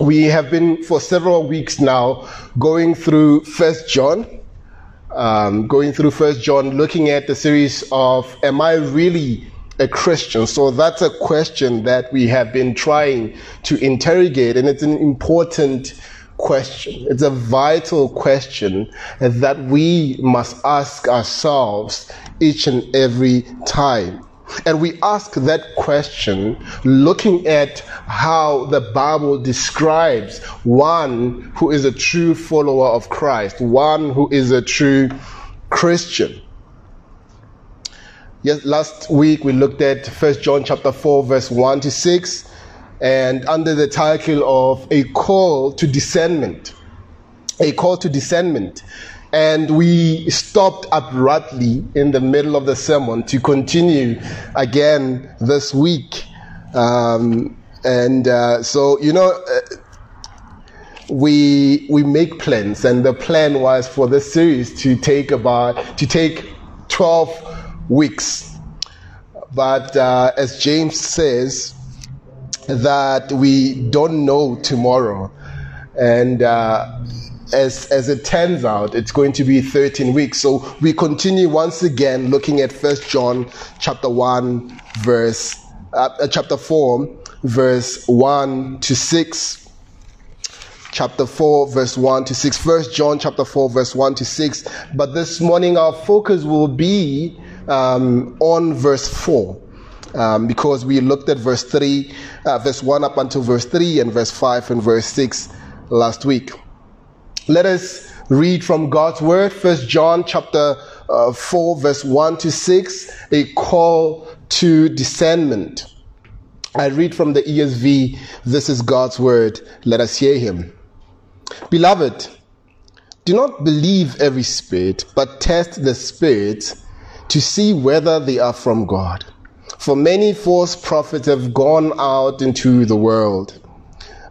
we have been for several weeks now going through First John, um, going through First John, looking at the series of "Am I really a Christian?" So that's a question that we have been trying to interrogate, and it's an important question. It's a vital question that we must ask ourselves each and every time. And we ask that question looking at how the Bible describes one who is a true follower of Christ, one who is a true Christian. Yes, last week we looked at 1 John chapter 4 verse 1 to 6 and under the title of a call to discernment. A call to discernment. And we stopped abruptly in the middle of the sermon to continue again this week. Um, and uh, so, you know, uh, we we make plans, and the plan was for this series to take about to take twelve weeks. But uh, as James says, that we don't know tomorrow, and uh, as, as it turns out, it's going to be 13 weeks. So we continue once again looking at First John chapter 1, verse, uh, uh, chapter 4, verse 1 to 6. Chapter 4, verse 1 to 6. First John chapter 4, verse 1 to 6. But this morning our focus will be um, on verse 4. Um, because we looked at verse 3, uh, verse 1 up until verse 3, and verse 5 and verse 6 last week. Let us read from God's word, First John chapter uh, 4, verse 1 to 6, a call to discernment. I read from the ESV, this is God's word. Let us hear him. Beloved, do not believe every spirit, but test the spirits to see whether they are from God. For many false prophets have gone out into the world.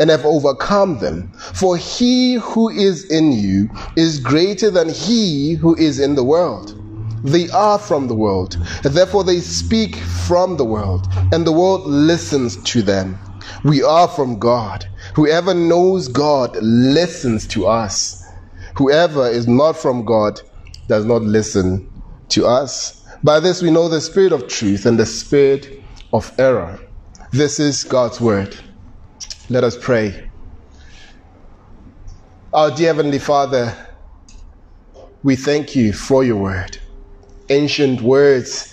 and have overcome them. For he who is in you is greater than he who is in the world. They are from the world, therefore they speak from the world, and the world listens to them. We are from God. Whoever knows God listens to us. Whoever is not from God does not listen to us. By this we know the spirit of truth and the spirit of error. This is God's word. Let us pray. Our dear Heavenly Father, we thank you for your word. Ancient words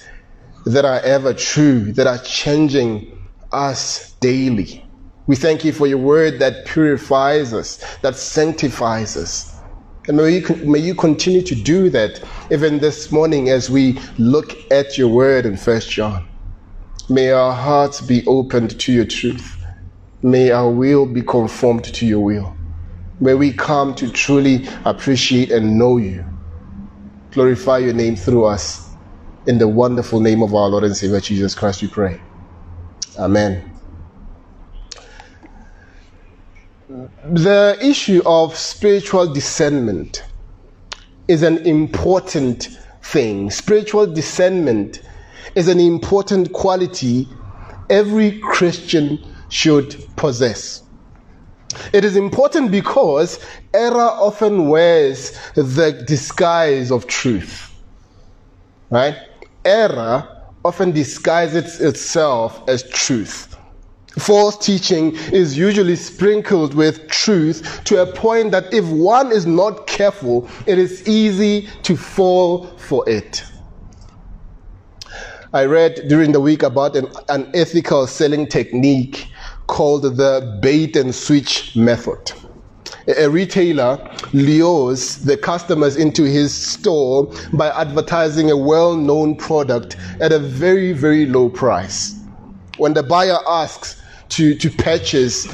that are ever true, that are changing us daily. We thank you for your word that purifies us, that sanctifies us. And may you, may you continue to do that even this morning as we look at your word in First John. May our hearts be opened to your truth. May our will be conformed to your will. May we come to truly appreciate and know you. Glorify your name through us. In the wonderful name of our Lord and Savior Jesus Christ, we pray. Amen. The issue of spiritual discernment is an important thing. Spiritual discernment is an important quality every Christian should possess. It is important because error often wears the disguise of truth. Right? Error often disguises itself as truth. False teaching is usually sprinkled with truth to a point that if one is not careful, it is easy to fall for it. I read during the week about an, ethical selling technique called the bait and switch method. A retailer lures the customers into his store by advertising a well known product at a very, very low price. When the buyer asks to, to purchase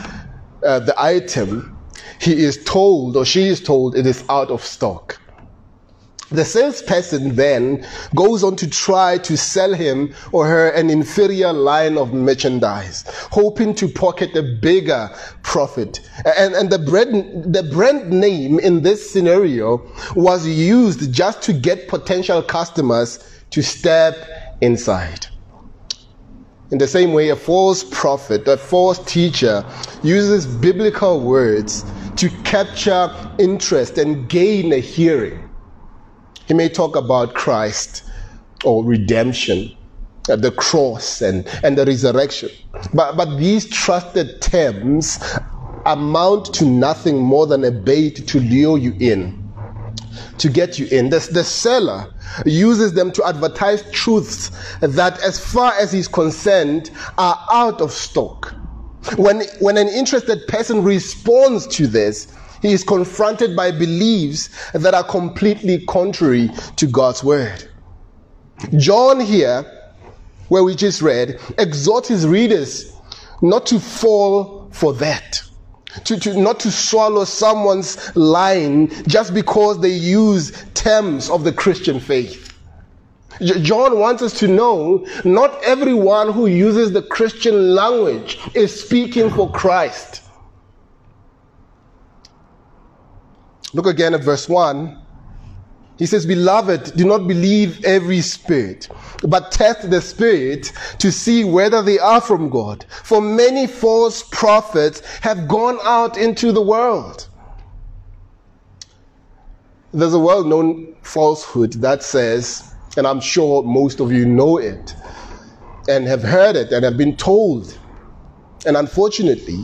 uh, the item, he is told or she is told it is out of stock. The salesperson then goes on to try to sell him or her an inferior line of merchandise, hoping to pocket a bigger profit. And, and the, brand, the brand name in this scenario was used just to get potential customers to step inside. In the same way, a false prophet, a false teacher uses biblical words to capture interest and gain a hearing. He may talk about Christ or redemption, uh, the cross and, and the resurrection. But, but these trusted terms amount to nothing more than a bait to lure you in, to get you in. The, the seller uses them to advertise truths that, as far as he's concerned, are out of stock. When, when an interested person responds to this, he is confronted by beliefs that are completely contrary to God's word. John here, where we just read, exhorts his readers not to fall for that. To, to, not to swallow someone's line just because they use terms of the Christian faith. John wants us to know not everyone who uses the Christian language is speaking for Christ. Look again at verse 1. He says, Beloved, do not believe every spirit, but test the spirit to see whether they are from God. For many false prophets have gone out into the world. There's a well known falsehood that says, and I'm sure most of you know it, and have heard it, and have been told, and unfortunately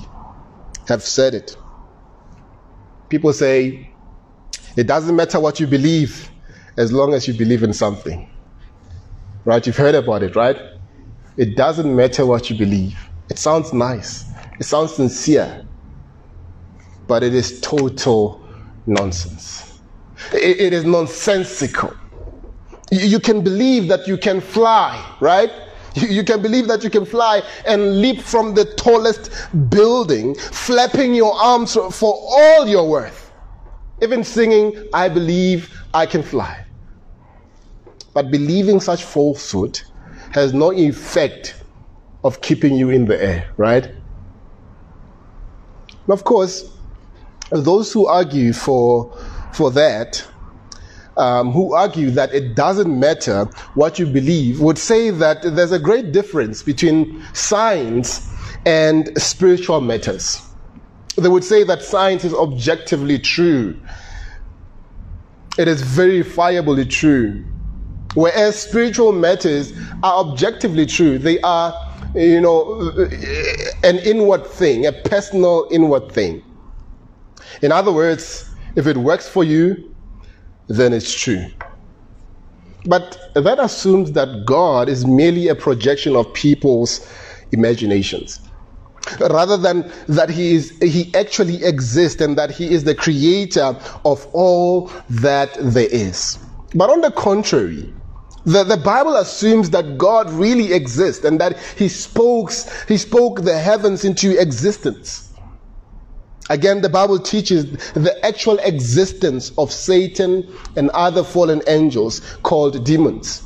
have said it. People say, it doesn't matter what you believe as long as you believe in something. Right? You've heard about it, right? It doesn't matter what you believe. It sounds nice, it sounds sincere, but it is total nonsense. it, it is nonsensical. You, you can believe that you can fly, right? You can believe that you can fly and leap from the tallest building, flapping your arms for all your worth. Even singing, I believe I can fly. But believing such falsehood has no effect of keeping you in the air, right? And of course, those who argue for, for that, um, who argue that it doesn't matter what you believe, would say that there's a great difference between science and spiritual matters. They would say that science is objectively true. It is verifiably true. Whereas spiritual matters are objectively true. They are, you know, an inward thing, a personal inward thing. In other words, if it works for you, then it's true. But that assumes that God is merely a projection of people's imaginations rather than that he is he actually exists and that he is the creator of all that there is but on the contrary the, the Bible assumes that God really exists and that he spoke, he spoke the heavens into existence. Again, the Bible teaches the actual existence of Satan and other fallen angels called demons.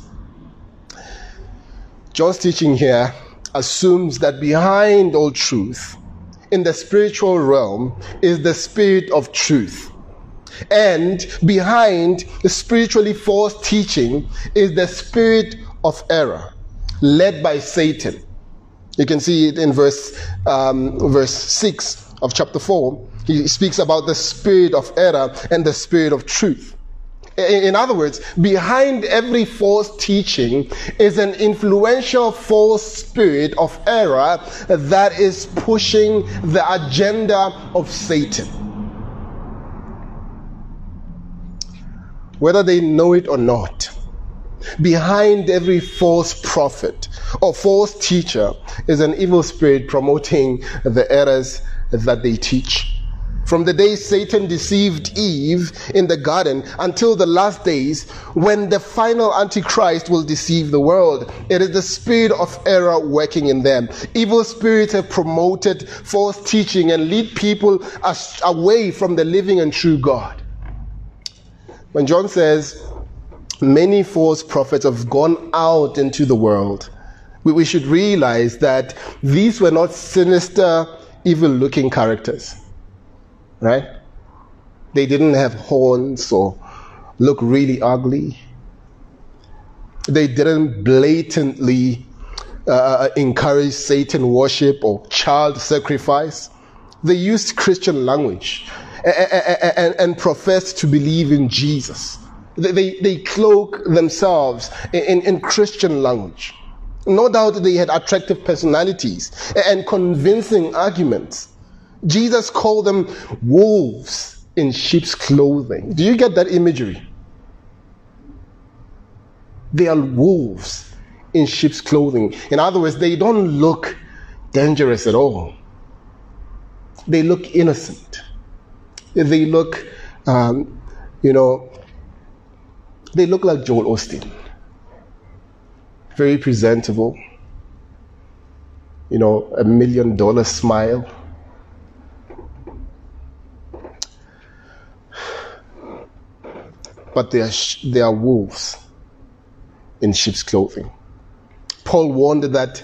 John's teaching here assumes that behind all truth in the spiritual realm is the spirit of truth. And behind spiritually false teaching is the spirit of error led by Satan. You can see it in verse, um, verse 6 of chapter 4. He speaks about the spirit of error and the spirit of truth. In other words, behind every false teaching is an influential false spirit of error that is pushing the agenda of Satan. Whether they know it or not, behind every false prophet or false teacher is an evil spirit promoting the errors that they teach. From the day Satan deceived Eve in the garden until the last days when the final Antichrist will deceive the world. It is the spirit of error working in them. Evil spirits have promoted false teaching and lead people away from the living and true God. When John says, many false prophets have gone out into the world, we, we should realize that these were not sinister, evil looking characters. Right? They didn't have horns or look really ugly. They didn't blatantly uh, encourage Satan worship or child sacrifice. They used Christian language and, and, and professed to believe in Jesus. They, they cloak themselves in, in Christian language. No doubt they had attractive personalities and convincing arguments. Jesus called them wolves in sheep's clothing. Do you get that imagery? They are wolves in sheep's clothing. In other words, they don't look dangerous at all. They look innocent. They look, um, you know, they look like Joel Osteen. Very presentable. You know, a million dollar smile. But they are, they are wolves in sheep's clothing. Paul warned that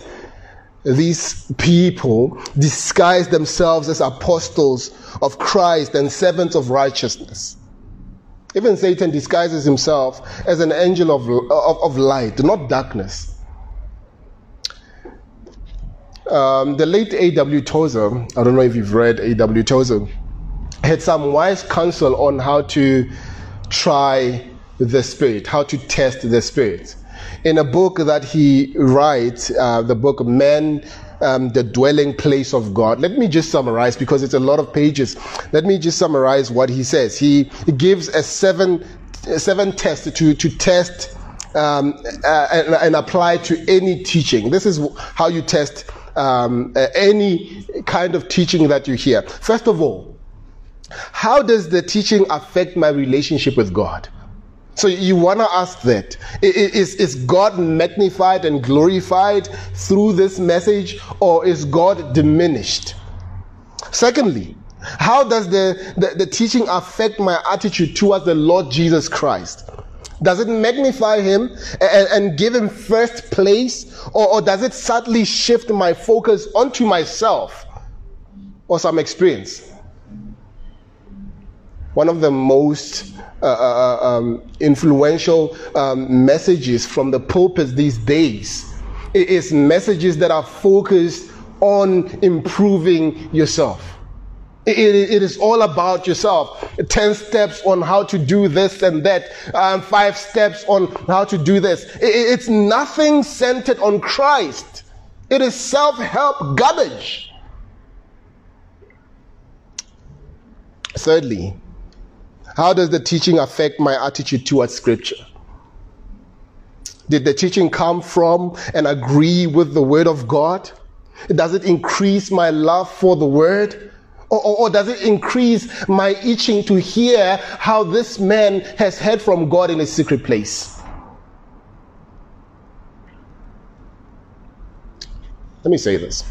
these people disguise themselves as apostles of Christ and servants of righteousness. Even Satan disguises himself as an angel of, of, of light, not darkness. Um, the late A.W. Tozer, I don't know if you've read A.W. Tozer, had some wise counsel on how to try the Spirit, how to test the Spirit in a book that he writes, uh, the book Man, um, the Dwelling Place of God. Let me just summarize because it's a lot of pages. Let me just summarize what he says. He, gives a seven, seven test to, to test um, uh, and, and, apply to any teaching. This is how you test um, uh, any kind of teaching that you hear. First of all, how does the teaching affect my relationship with God? So you want to ask that. Is, is God magnified and glorified through this message or is God diminished? Secondly, how does the, the, the teaching affect my attitude towards the Lord Jesus Christ? Does it magnify him and, and give him first place or, or does it subtly shift my focus onto myself or some experience? One of the most uh, uh, uh, um, influential um, messages from the pulpits these days is messages that are focused on improving yourself. It, it is all about yourself. 10 steps on how to do this and that, um, five steps on how to do this. It, it's nothing centered on Christ. It is self help garbage. Thirdly, how does the teaching affect my attitude towards Scripture? Did the teaching come from and agree with the Word of God? Does it increase my love for the Word? Or, or, or, does it increase my itching to hear how this man has heard from God in a secret place? Let me say this.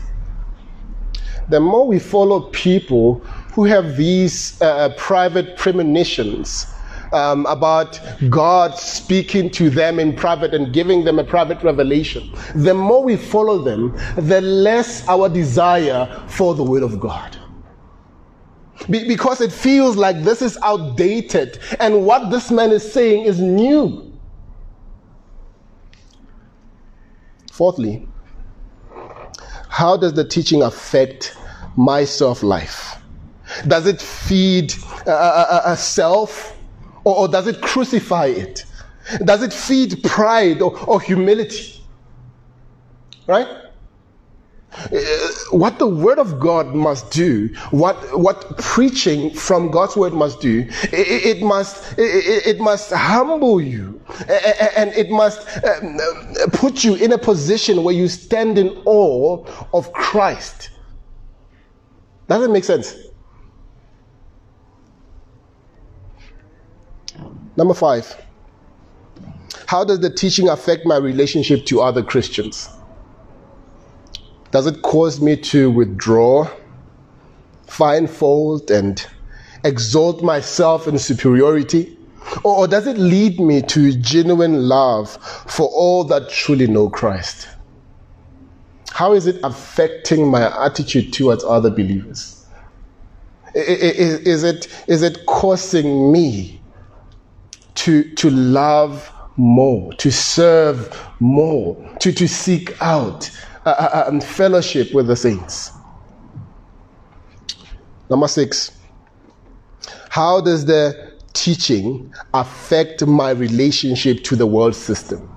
The more we follow people who have these uh, private premonitions um, about God speaking to them in private and giving them a private revelation, the more we follow them, the less our desire for the Word of God. Be- because it feels like this is outdated and what this man is saying is new. Fourthly, how does the teaching affect my self life? Does it feed a, a, a self or, or, does it crucify it? Does it feed pride or, or humility? Right? Uh, what the word of God must do, what what preaching from God's word must do, it, it must it, it, must humble you, and it must um, um, put you in a position where you stand in awe of Christ. Does it make sense? Number five, how does the teaching affect my relationship to other Christians? Does it cause me to withdraw, find fault, and exalt myself in superiority? Or, does it lead me to genuine love for all that truly know Christ? How is it affecting my attitude towards other believers? Is, it, is it causing me to, to love more, to serve more, to, to seek out uh, uh, um, fellowship with the saints? Number six, how does the teaching affect my relationship to the world system?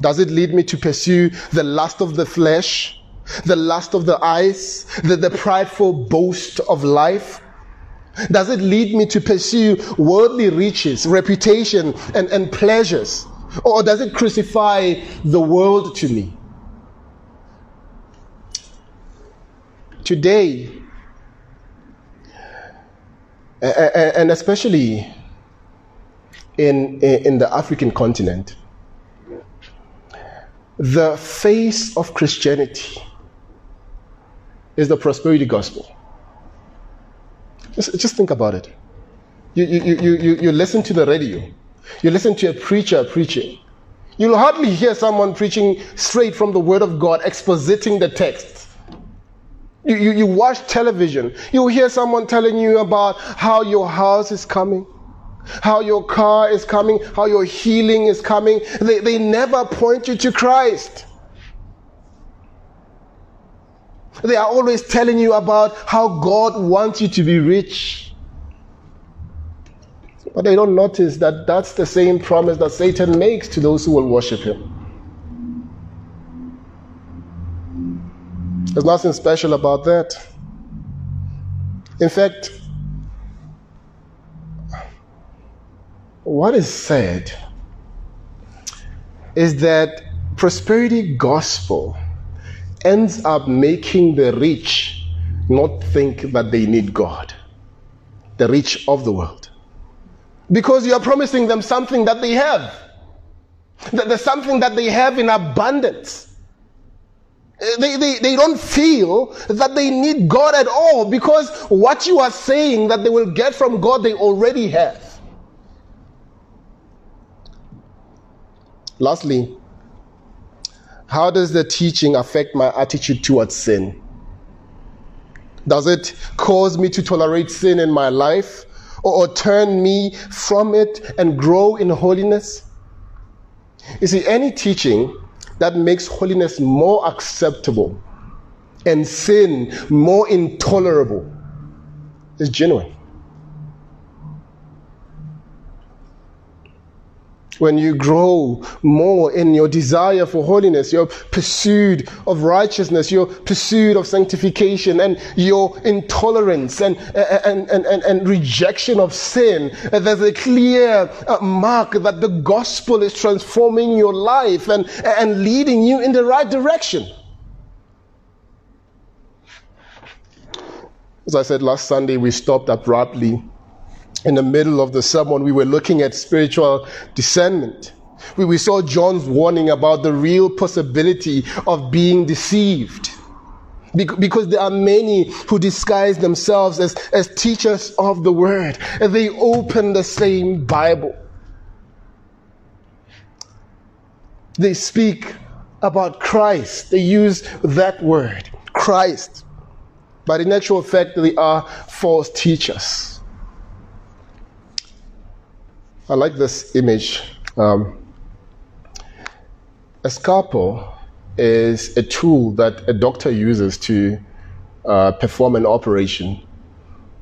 Does it lead me to pursue the lust of the flesh, the lust of the eyes, the, the prideful boast of life? Does it lead me to pursue worldly riches, reputation, and, and pleasures? Or does it crucify the world to me? Today, and especially in, in the African continent, the face of Christianity is the prosperity gospel. Just, just think about it. You, you, you, you, you listen to the radio, you listen to a preacher preaching. You'll hardly hear someone preaching straight from the Word of God, expositing the text. You, you, you watch television, you'll hear someone telling you about how your house is coming, how your car is coming, how your healing is coming. They, they never point you to Christ. They are always telling you about how God wants you to be rich. But they don't notice that that's the same promise that Satan makes to those who will worship him. There's nothing special about that. In fact, what is said is that prosperity gospel ends up making the rich not think that they need God, the rich of the world. Because you are promising them something that they have, that there's something that they have in abundance. Uh, they, they, they don't feel that they need God at all because what you are saying that they will get from God, they already have. Lastly, how does the teaching affect my attitude towards sin? Does it cause me to tolerate sin in my life or, or turn me from it and grow in holiness? You see, any teaching that makes holiness more acceptable and sin more intolerable is genuine. When you grow more in your desire for holiness, your pursuit of righteousness, your pursuit of sanctification, and your intolerance and, and, and, and, and rejection of sin, there's a clear uh, mark that the gospel is transforming your life and, and leading you in the right direction. As I said last Sunday, we stopped abruptly in the middle of the sermon, we were looking at spiritual discernment. We, we saw John's warning about the real possibility of being deceived. Because there are many who disguise themselves as, as teachers of the word, and they open the same Bible. They speak about Christ, they use that word, Christ. But in actual fact, they are false teachers. I like this image. Um, a scalpel is a tool that a doctor uses to uh, perform an operation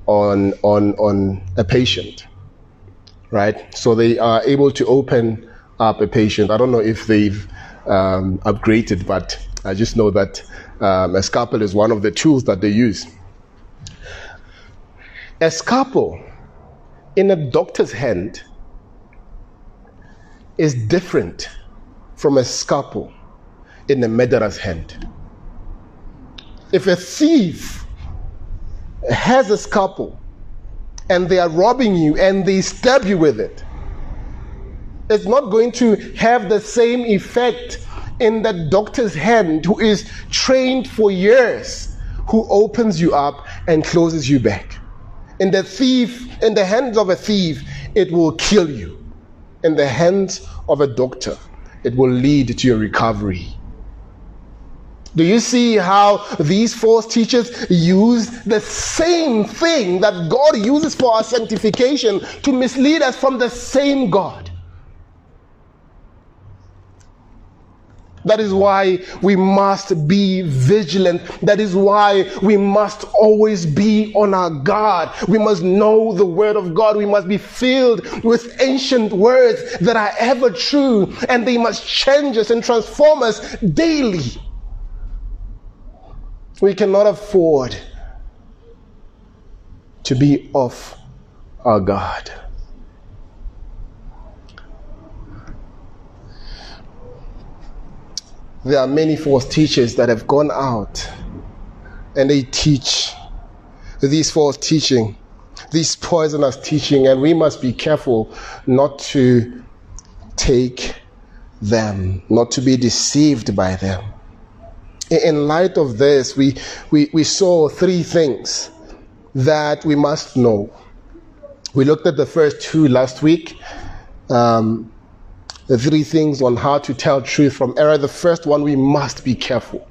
on, on, on a patient, right? So they are able to open up a patient. I don't know if they've um, upgraded, but I just know that um, a scalpel is one of the tools that they use. A scalpel in a doctor's hand is different from a scalpel in a murderer's hand. If a thief has a scalpel and they are robbing you and they stab you with it, it's not going to have the same effect in the doctor's hand who is trained for years, who opens you up and closes you back. In the thief, in the hands of a thief, it will kill you. In the hands of a doctor, it will lead to your recovery. Do you see how these false teachers use the same thing that God uses for our sanctification to mislead us from the same God? That is why we must be vigilant. That is why we must always be on our guard. We must know the Word of God. We must be filled with ancient words that are ever true, and they must change us and transform us daily. We cannot afford to be off our guard. There are many false teachers that have gone out and they teach these false teaching, these poisonous teaching, and we must be careful not to take them, not to be deceived by them. In light of this, we, we, we saw three things that we must know. We looked at the first two last week. Um, the three things on how to tell truth from error. The first one, we must be careful.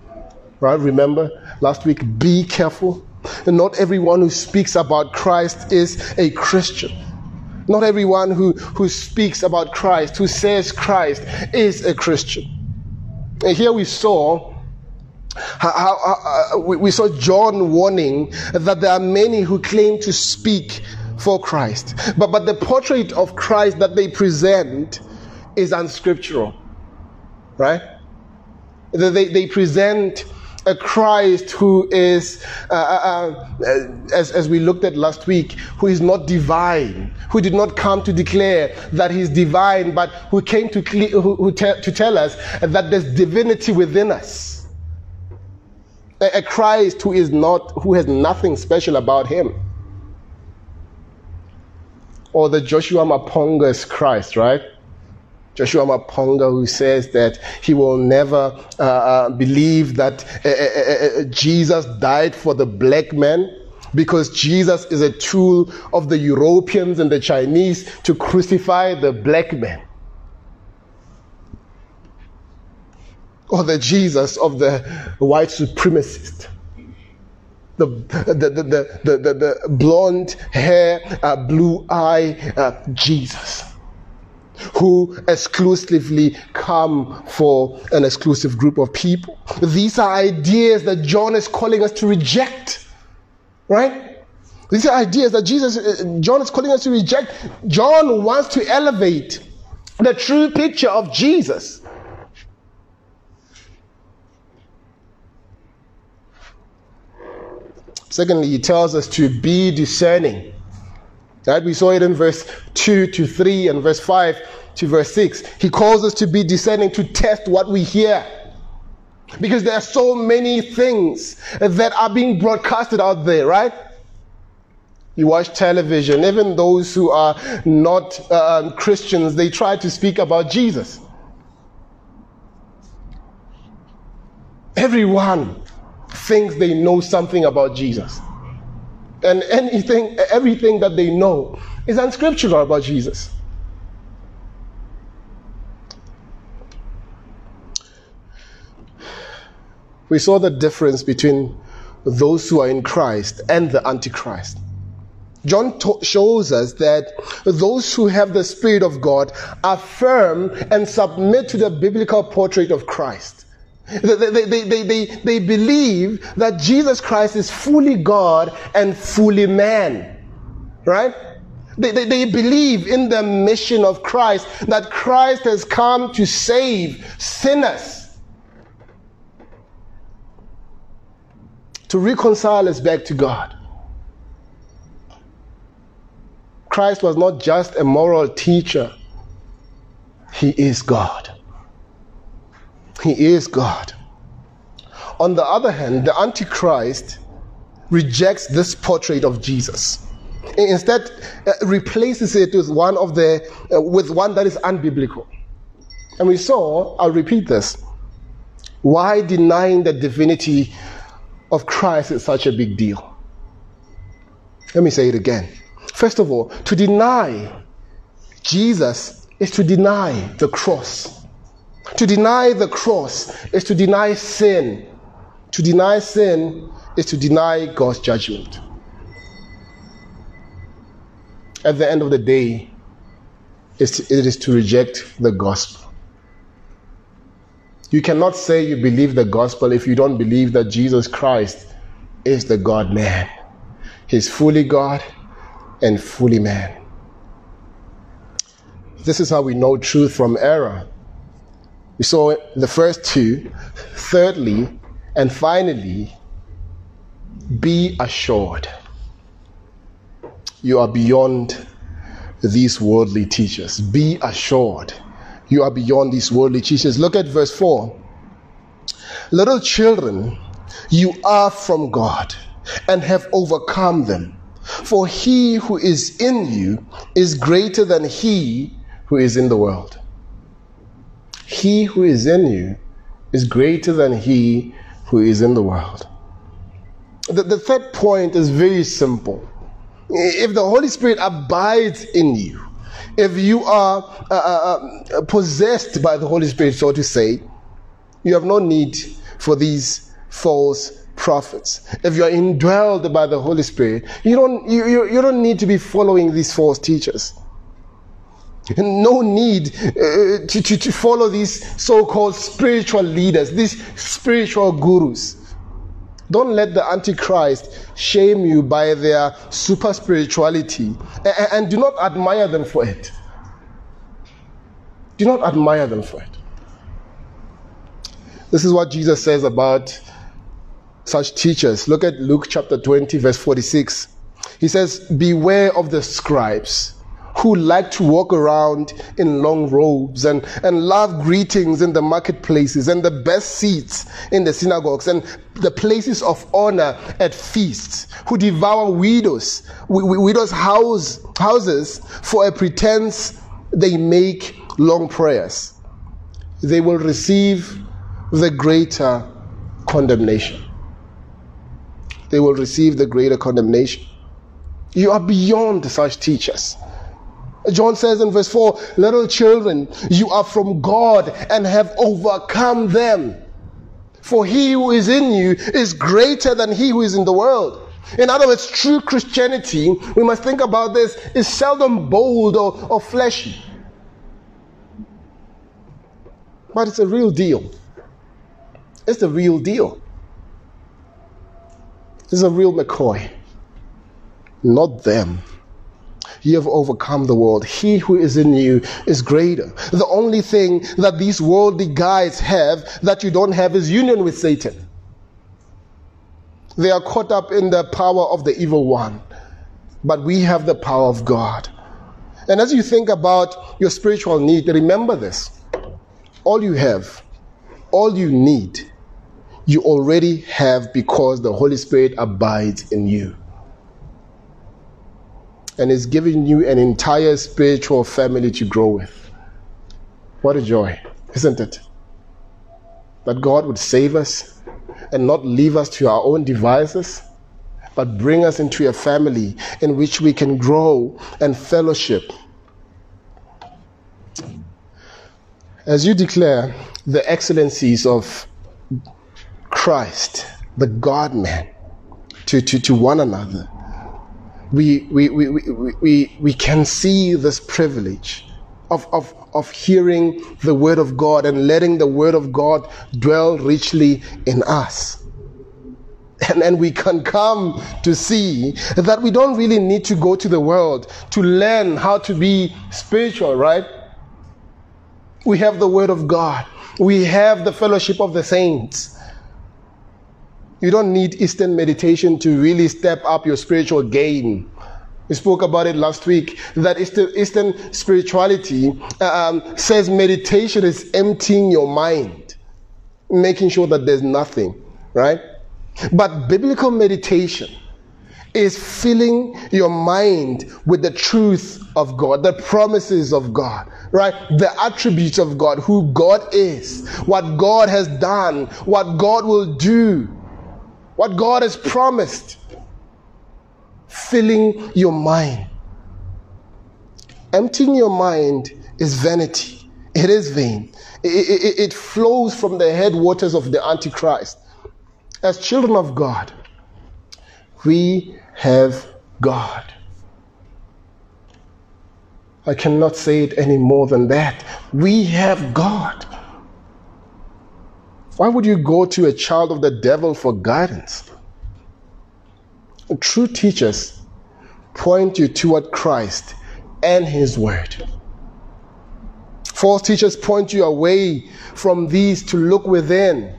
Right? Remember last week, be careful. And not everyone who speaks about Christ is a Christian. Not everyone who, who speaks about Christ, who says Christ, is a Christian. And here we saw how, how, how, uh, we, we saw John warning that there are many who claim to speak for Christ. But, but the portrait of Christ that they present is unscriptural, right? They, they present a Christ who is, uh, uh, uh, as, as we looked at last week, who is not divine, who did not come to declare that he's divine, but who came to, who, who te- to tell us that there's divinity within us. A, a Christ who is not, who has nothing special about him. Or the Joshua Maponga's Christ, right? Joshua Maponga, who says that he will never uh, uh believe that uh uh, uh, Jesus died for the black man because Jesus is a tool of the Europeans and the Chinese to crucify the black man. Or the Jesus of the white supremacist. The, the, the, the, the, the, blonde hair, blue eye Jesus who exclusively come for an exclusive group of people. These are ideas that John is calling us to reject, right? These are ideas that Jesus, uh, John is calling us to reject. John wants to elevate the true picture of Jesus. Secondly, he tells us to be discerning. Right? We saw it in verse 2 to 3 and verse 5 to verse 6. He calls us to be discerning, to test what we hear. Because there are so many things that are being broadcasted out there, right? You watch television, even those who are not uh, Christians, they try to speak about Jesus. Everyone thinks they know something about Jesus. And anything, everything that they know is unscriptural about Jesus. we saw the difference between those who are in Christ and the Antichrist. John to- shows us that those who have the Spirit of God affirm and submit to the biblical portrait of Christ. They, they, they, they, they, believe that Jesus Christ is fully God and fully man. Right? They, they, they, believe in the mission of Christ, that Christ has come to save sinners. to reconcile us back to God. Christ was not just a moral teacher, He is God. He is God. On the other hand, the Antichrist rejects this portrait of Jesus. Instead, uh, replaces it with one of the uh, with one that is unbiblical. And we saw, I'll repeat this. Why denying the divinity of Christ is such a big deal. Let me say it again. First of all, to deny Jesus is to deny the cross. To deny the cross is to deny sin. To deny sin is to deny God's judgment. At the end of the day, it is to reject the gospel. You cannot say you believe the gospel if you don't believe that Jesus Christ is the God man. He's fully God and fully man. This is how we know truth from error. We saw the first two. Thirdly, and finally, be assured you are beyond these worldly teachers. Be assured you are beyond these worldly teachers. Look at verse 4. Little children, you are from God and have overcome them. For he who is in you is greater than he who is in the world. He who is in you is greater than he who is in the world. The, the third point is very simple. If the Holy Spirit abides in you, if you are uh, uh, uh, possessed by the Holy Spirit, so to say, you have no need for these false prophets. If you are indwelled by the Holy Spirit, you don't, you, you, you don't need to be following these false teachers. No need uh, to, to, to follow these so called spiritual leaders, these spiritual gurus. Don't let the Antichrist shame you by their super spirituality and, and do not admire them for it. Do not admire them for it. This is what Jesus says about such teachers. Look at Luke chapter 20, verse 46. He says, Beware of the scribes who like to walk around in long robes and, and love greetings in the marketplaces and the best seats in the synagogues and the places of honor at feasts, who devour widows, widows' house, houses for a pretense they make long prayers. They will receive the greater condemnation. They will receive the greater condemnation. You are beyond such teachers. John says in verse 4 Little children, you are from God and have overcome them. For he who is in you is greater than he who is in the world. In other words, true Christianity, we must think about this, is seldom bold or, or fleshy. But it's a real deal. It's the real deal. It's a real McCoy. Not them you have overcome the world. He who is in you is greater. The only thing that these worldly guys have that you don't have is union with Satan. They are caught up in the power of the evil one, but we have the power of God. And as you think about your spiritual need, remember this. All you have, all you need, you already have because the Holy Spirit abides in you and is giving you an entire spiritual family to grow with. What a joy, isn't it? That God would save us and not leave us to our own devices, but bring us into a family in which we can grow and fellowship. As you declare the excellencies of Christ, the God man, to, to, to one another, we, we, we, we, we, we can see this privilege of, of, of hearing the word of God and letting the word of God dwell richly in us. And, and we can come to see that we don't really need to go to the world to learn how to be spiritual, right? We have the word of God. We have the fellowship of the saints. You don't need Eastern meditation to really step up your spiritual game. We spoke about it last week that Eastern spirituality um, says meditation is emptying your mind, making sure that there's nothing, right? But biblical meditation is filling your mind with the truth of God, the promises of God, right? The attributes of God, who God is, what God has done, what God will do what God has promised, filling your mind. Emptying your mind is vanity. It is vain. It, it, it flows from the headwaters of the Antichrist. As children of God, we have God. I cannot say it any more than that. We have God. Why would you go to a child of the devil for guidance? True teachers point you toward Christ and His Word. False teachers point you away from these to look within.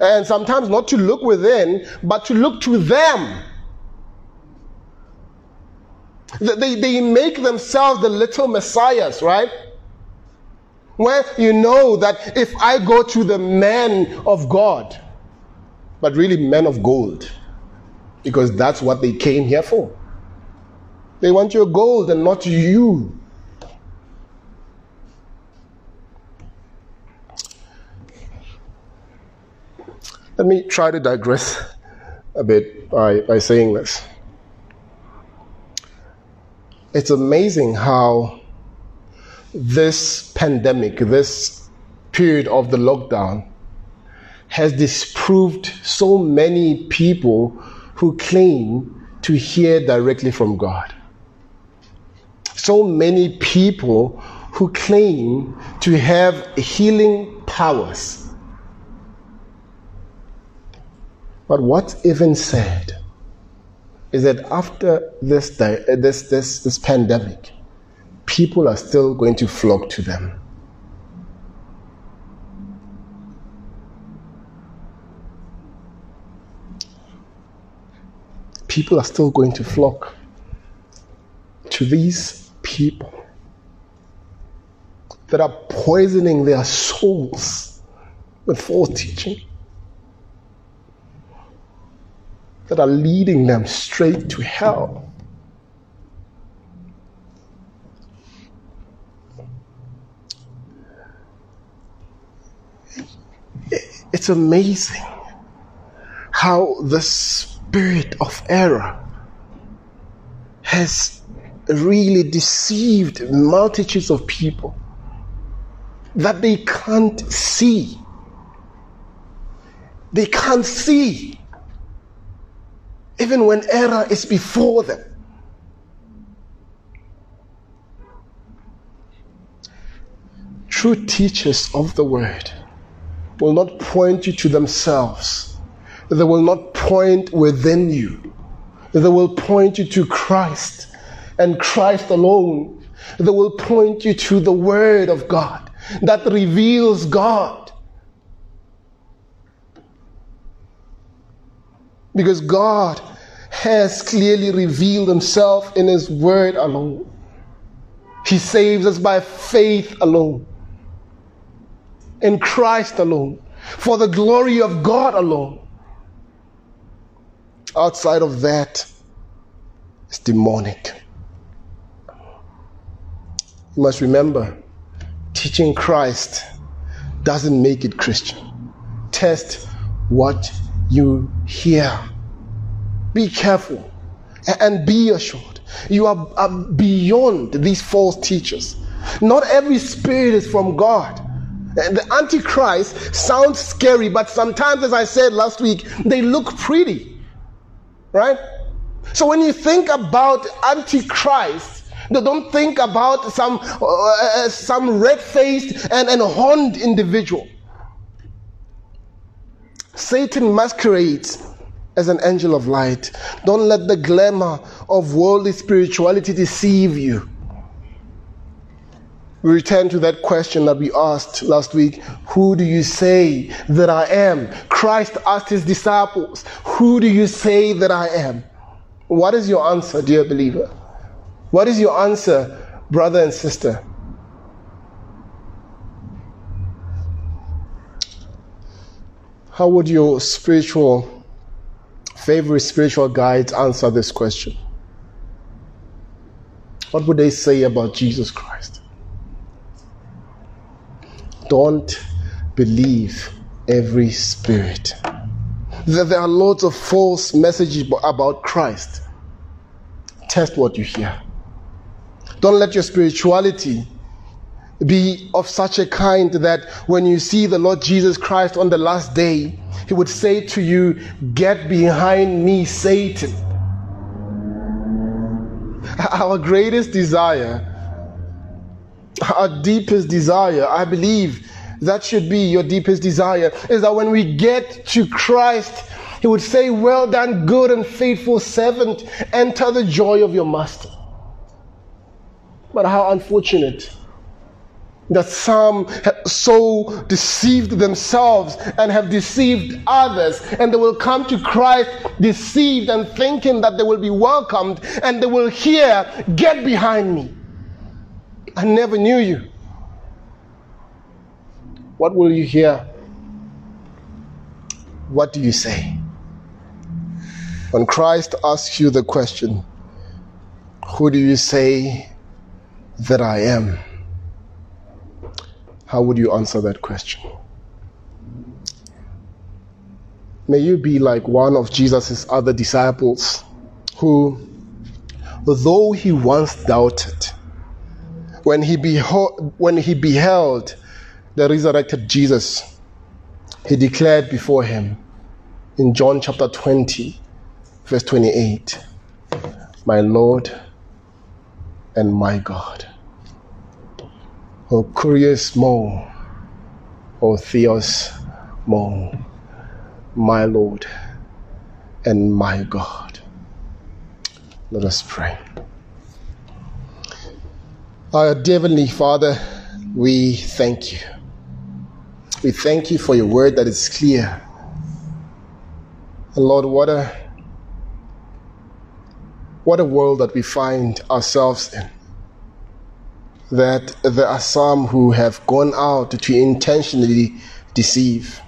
And sometimes not to look within, but to look to them. They, they make themselves the little messiahs, right? Where you know that if I go to the men of God, but really men of gold, because that's what they came here for. They want your gold and not you. Let me try to digress a bit by, by saying this. It's amazing how this pandemic, this period of the lockdown, has disproved so many people who claim to hear directly from God. So many people who claim to have healing powers But what's even said is that after this, uh, this, this, this pandemic, people are still going to flock to them. People are still going to flock to these people that are poisoning their souls with false teaching. that are leading them straight to hell. It's amazing how the spirit of error has really deceived multitudes of people that they can't see. They can't see even when error is before them. True teachers of the word will not point you to themselves, they will not point within you, they will point you to Christ and Christ alone. They will point you to the Word of God that reveals God Because God has clearly revealed himself in his word alone. He saves us by faith alone, in Christ alone, for the glory of God alone. Outside of that, it's demonic. You must remember, teaching Christ doesn't make it Christian. Test what you hear. Be careful and be assured. You are, beyond these false teachers. Not every spirit is from God. The Antichrist sounds scary, but sometimes, as I said last week, they look pretty. Right? So when you think about Antichrist, don't think about some, uh, some red faced and, and horned individual. Satan masquerades as an angel of light. Don't let the glamour of worldly spirituality deceive you. We return to that question that we asked last week Who do you say that I am? Christ asked his disciples, Who do you say that I am? What is your answer, dear believer? What is your answer, brother and sister? How would your spiritual, favorite spiritual guides answer this question? What would they say about Jesus Christ? Don't believe every spirit. There are lots of false messages about Christ. Test what you hear. Don't let your spirituality be of such a kind that when you see the Lord Jesus Christ on the last day, he would say to you, Get behind me, Satan. Our greatest desire, our deepest desire, I believe that should be your deepest desire, is that when we get to Christ, he would say, Well done, good and faithful servant, enter the joy of your master. But how unfortunate that some have so deceived themselves and have deceived others, and they will come to Christ deceived and thinking that they will be welcomed, and they will hear, Get behind me. I never knew you. What will you hear? What do you say? When Christ asks you the question, Who do you say that I am? How would you answer that question? May you be like one of Jesus' other disciples who, though he once doubted, when he, beho- when he beheld the resurrected Jesus, he declared before him in John chapter 20, verse 28, My Lord and my God. Oh, o Kurios Mo, O oh, Theos Mo, my Lord and my God. Let us pray. Our Heavenly Father, we thank you. We thank you for your word that is clear. And Lord, what a what a world that we find ourselves in that there are some who have gone out to intentionally deceive,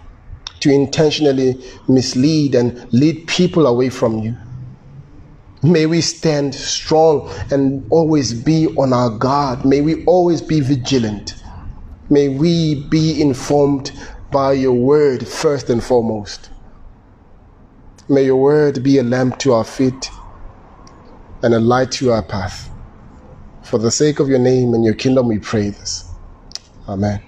to intentionally mislead and lead people away from you. May we stand strong and always be on our guard. May we always be vigilant. May we be informed by your word first and foremost. May your word be a lamp to our feet and a light to our path. For the sake of your name and your kingdom, we pray this. Amen.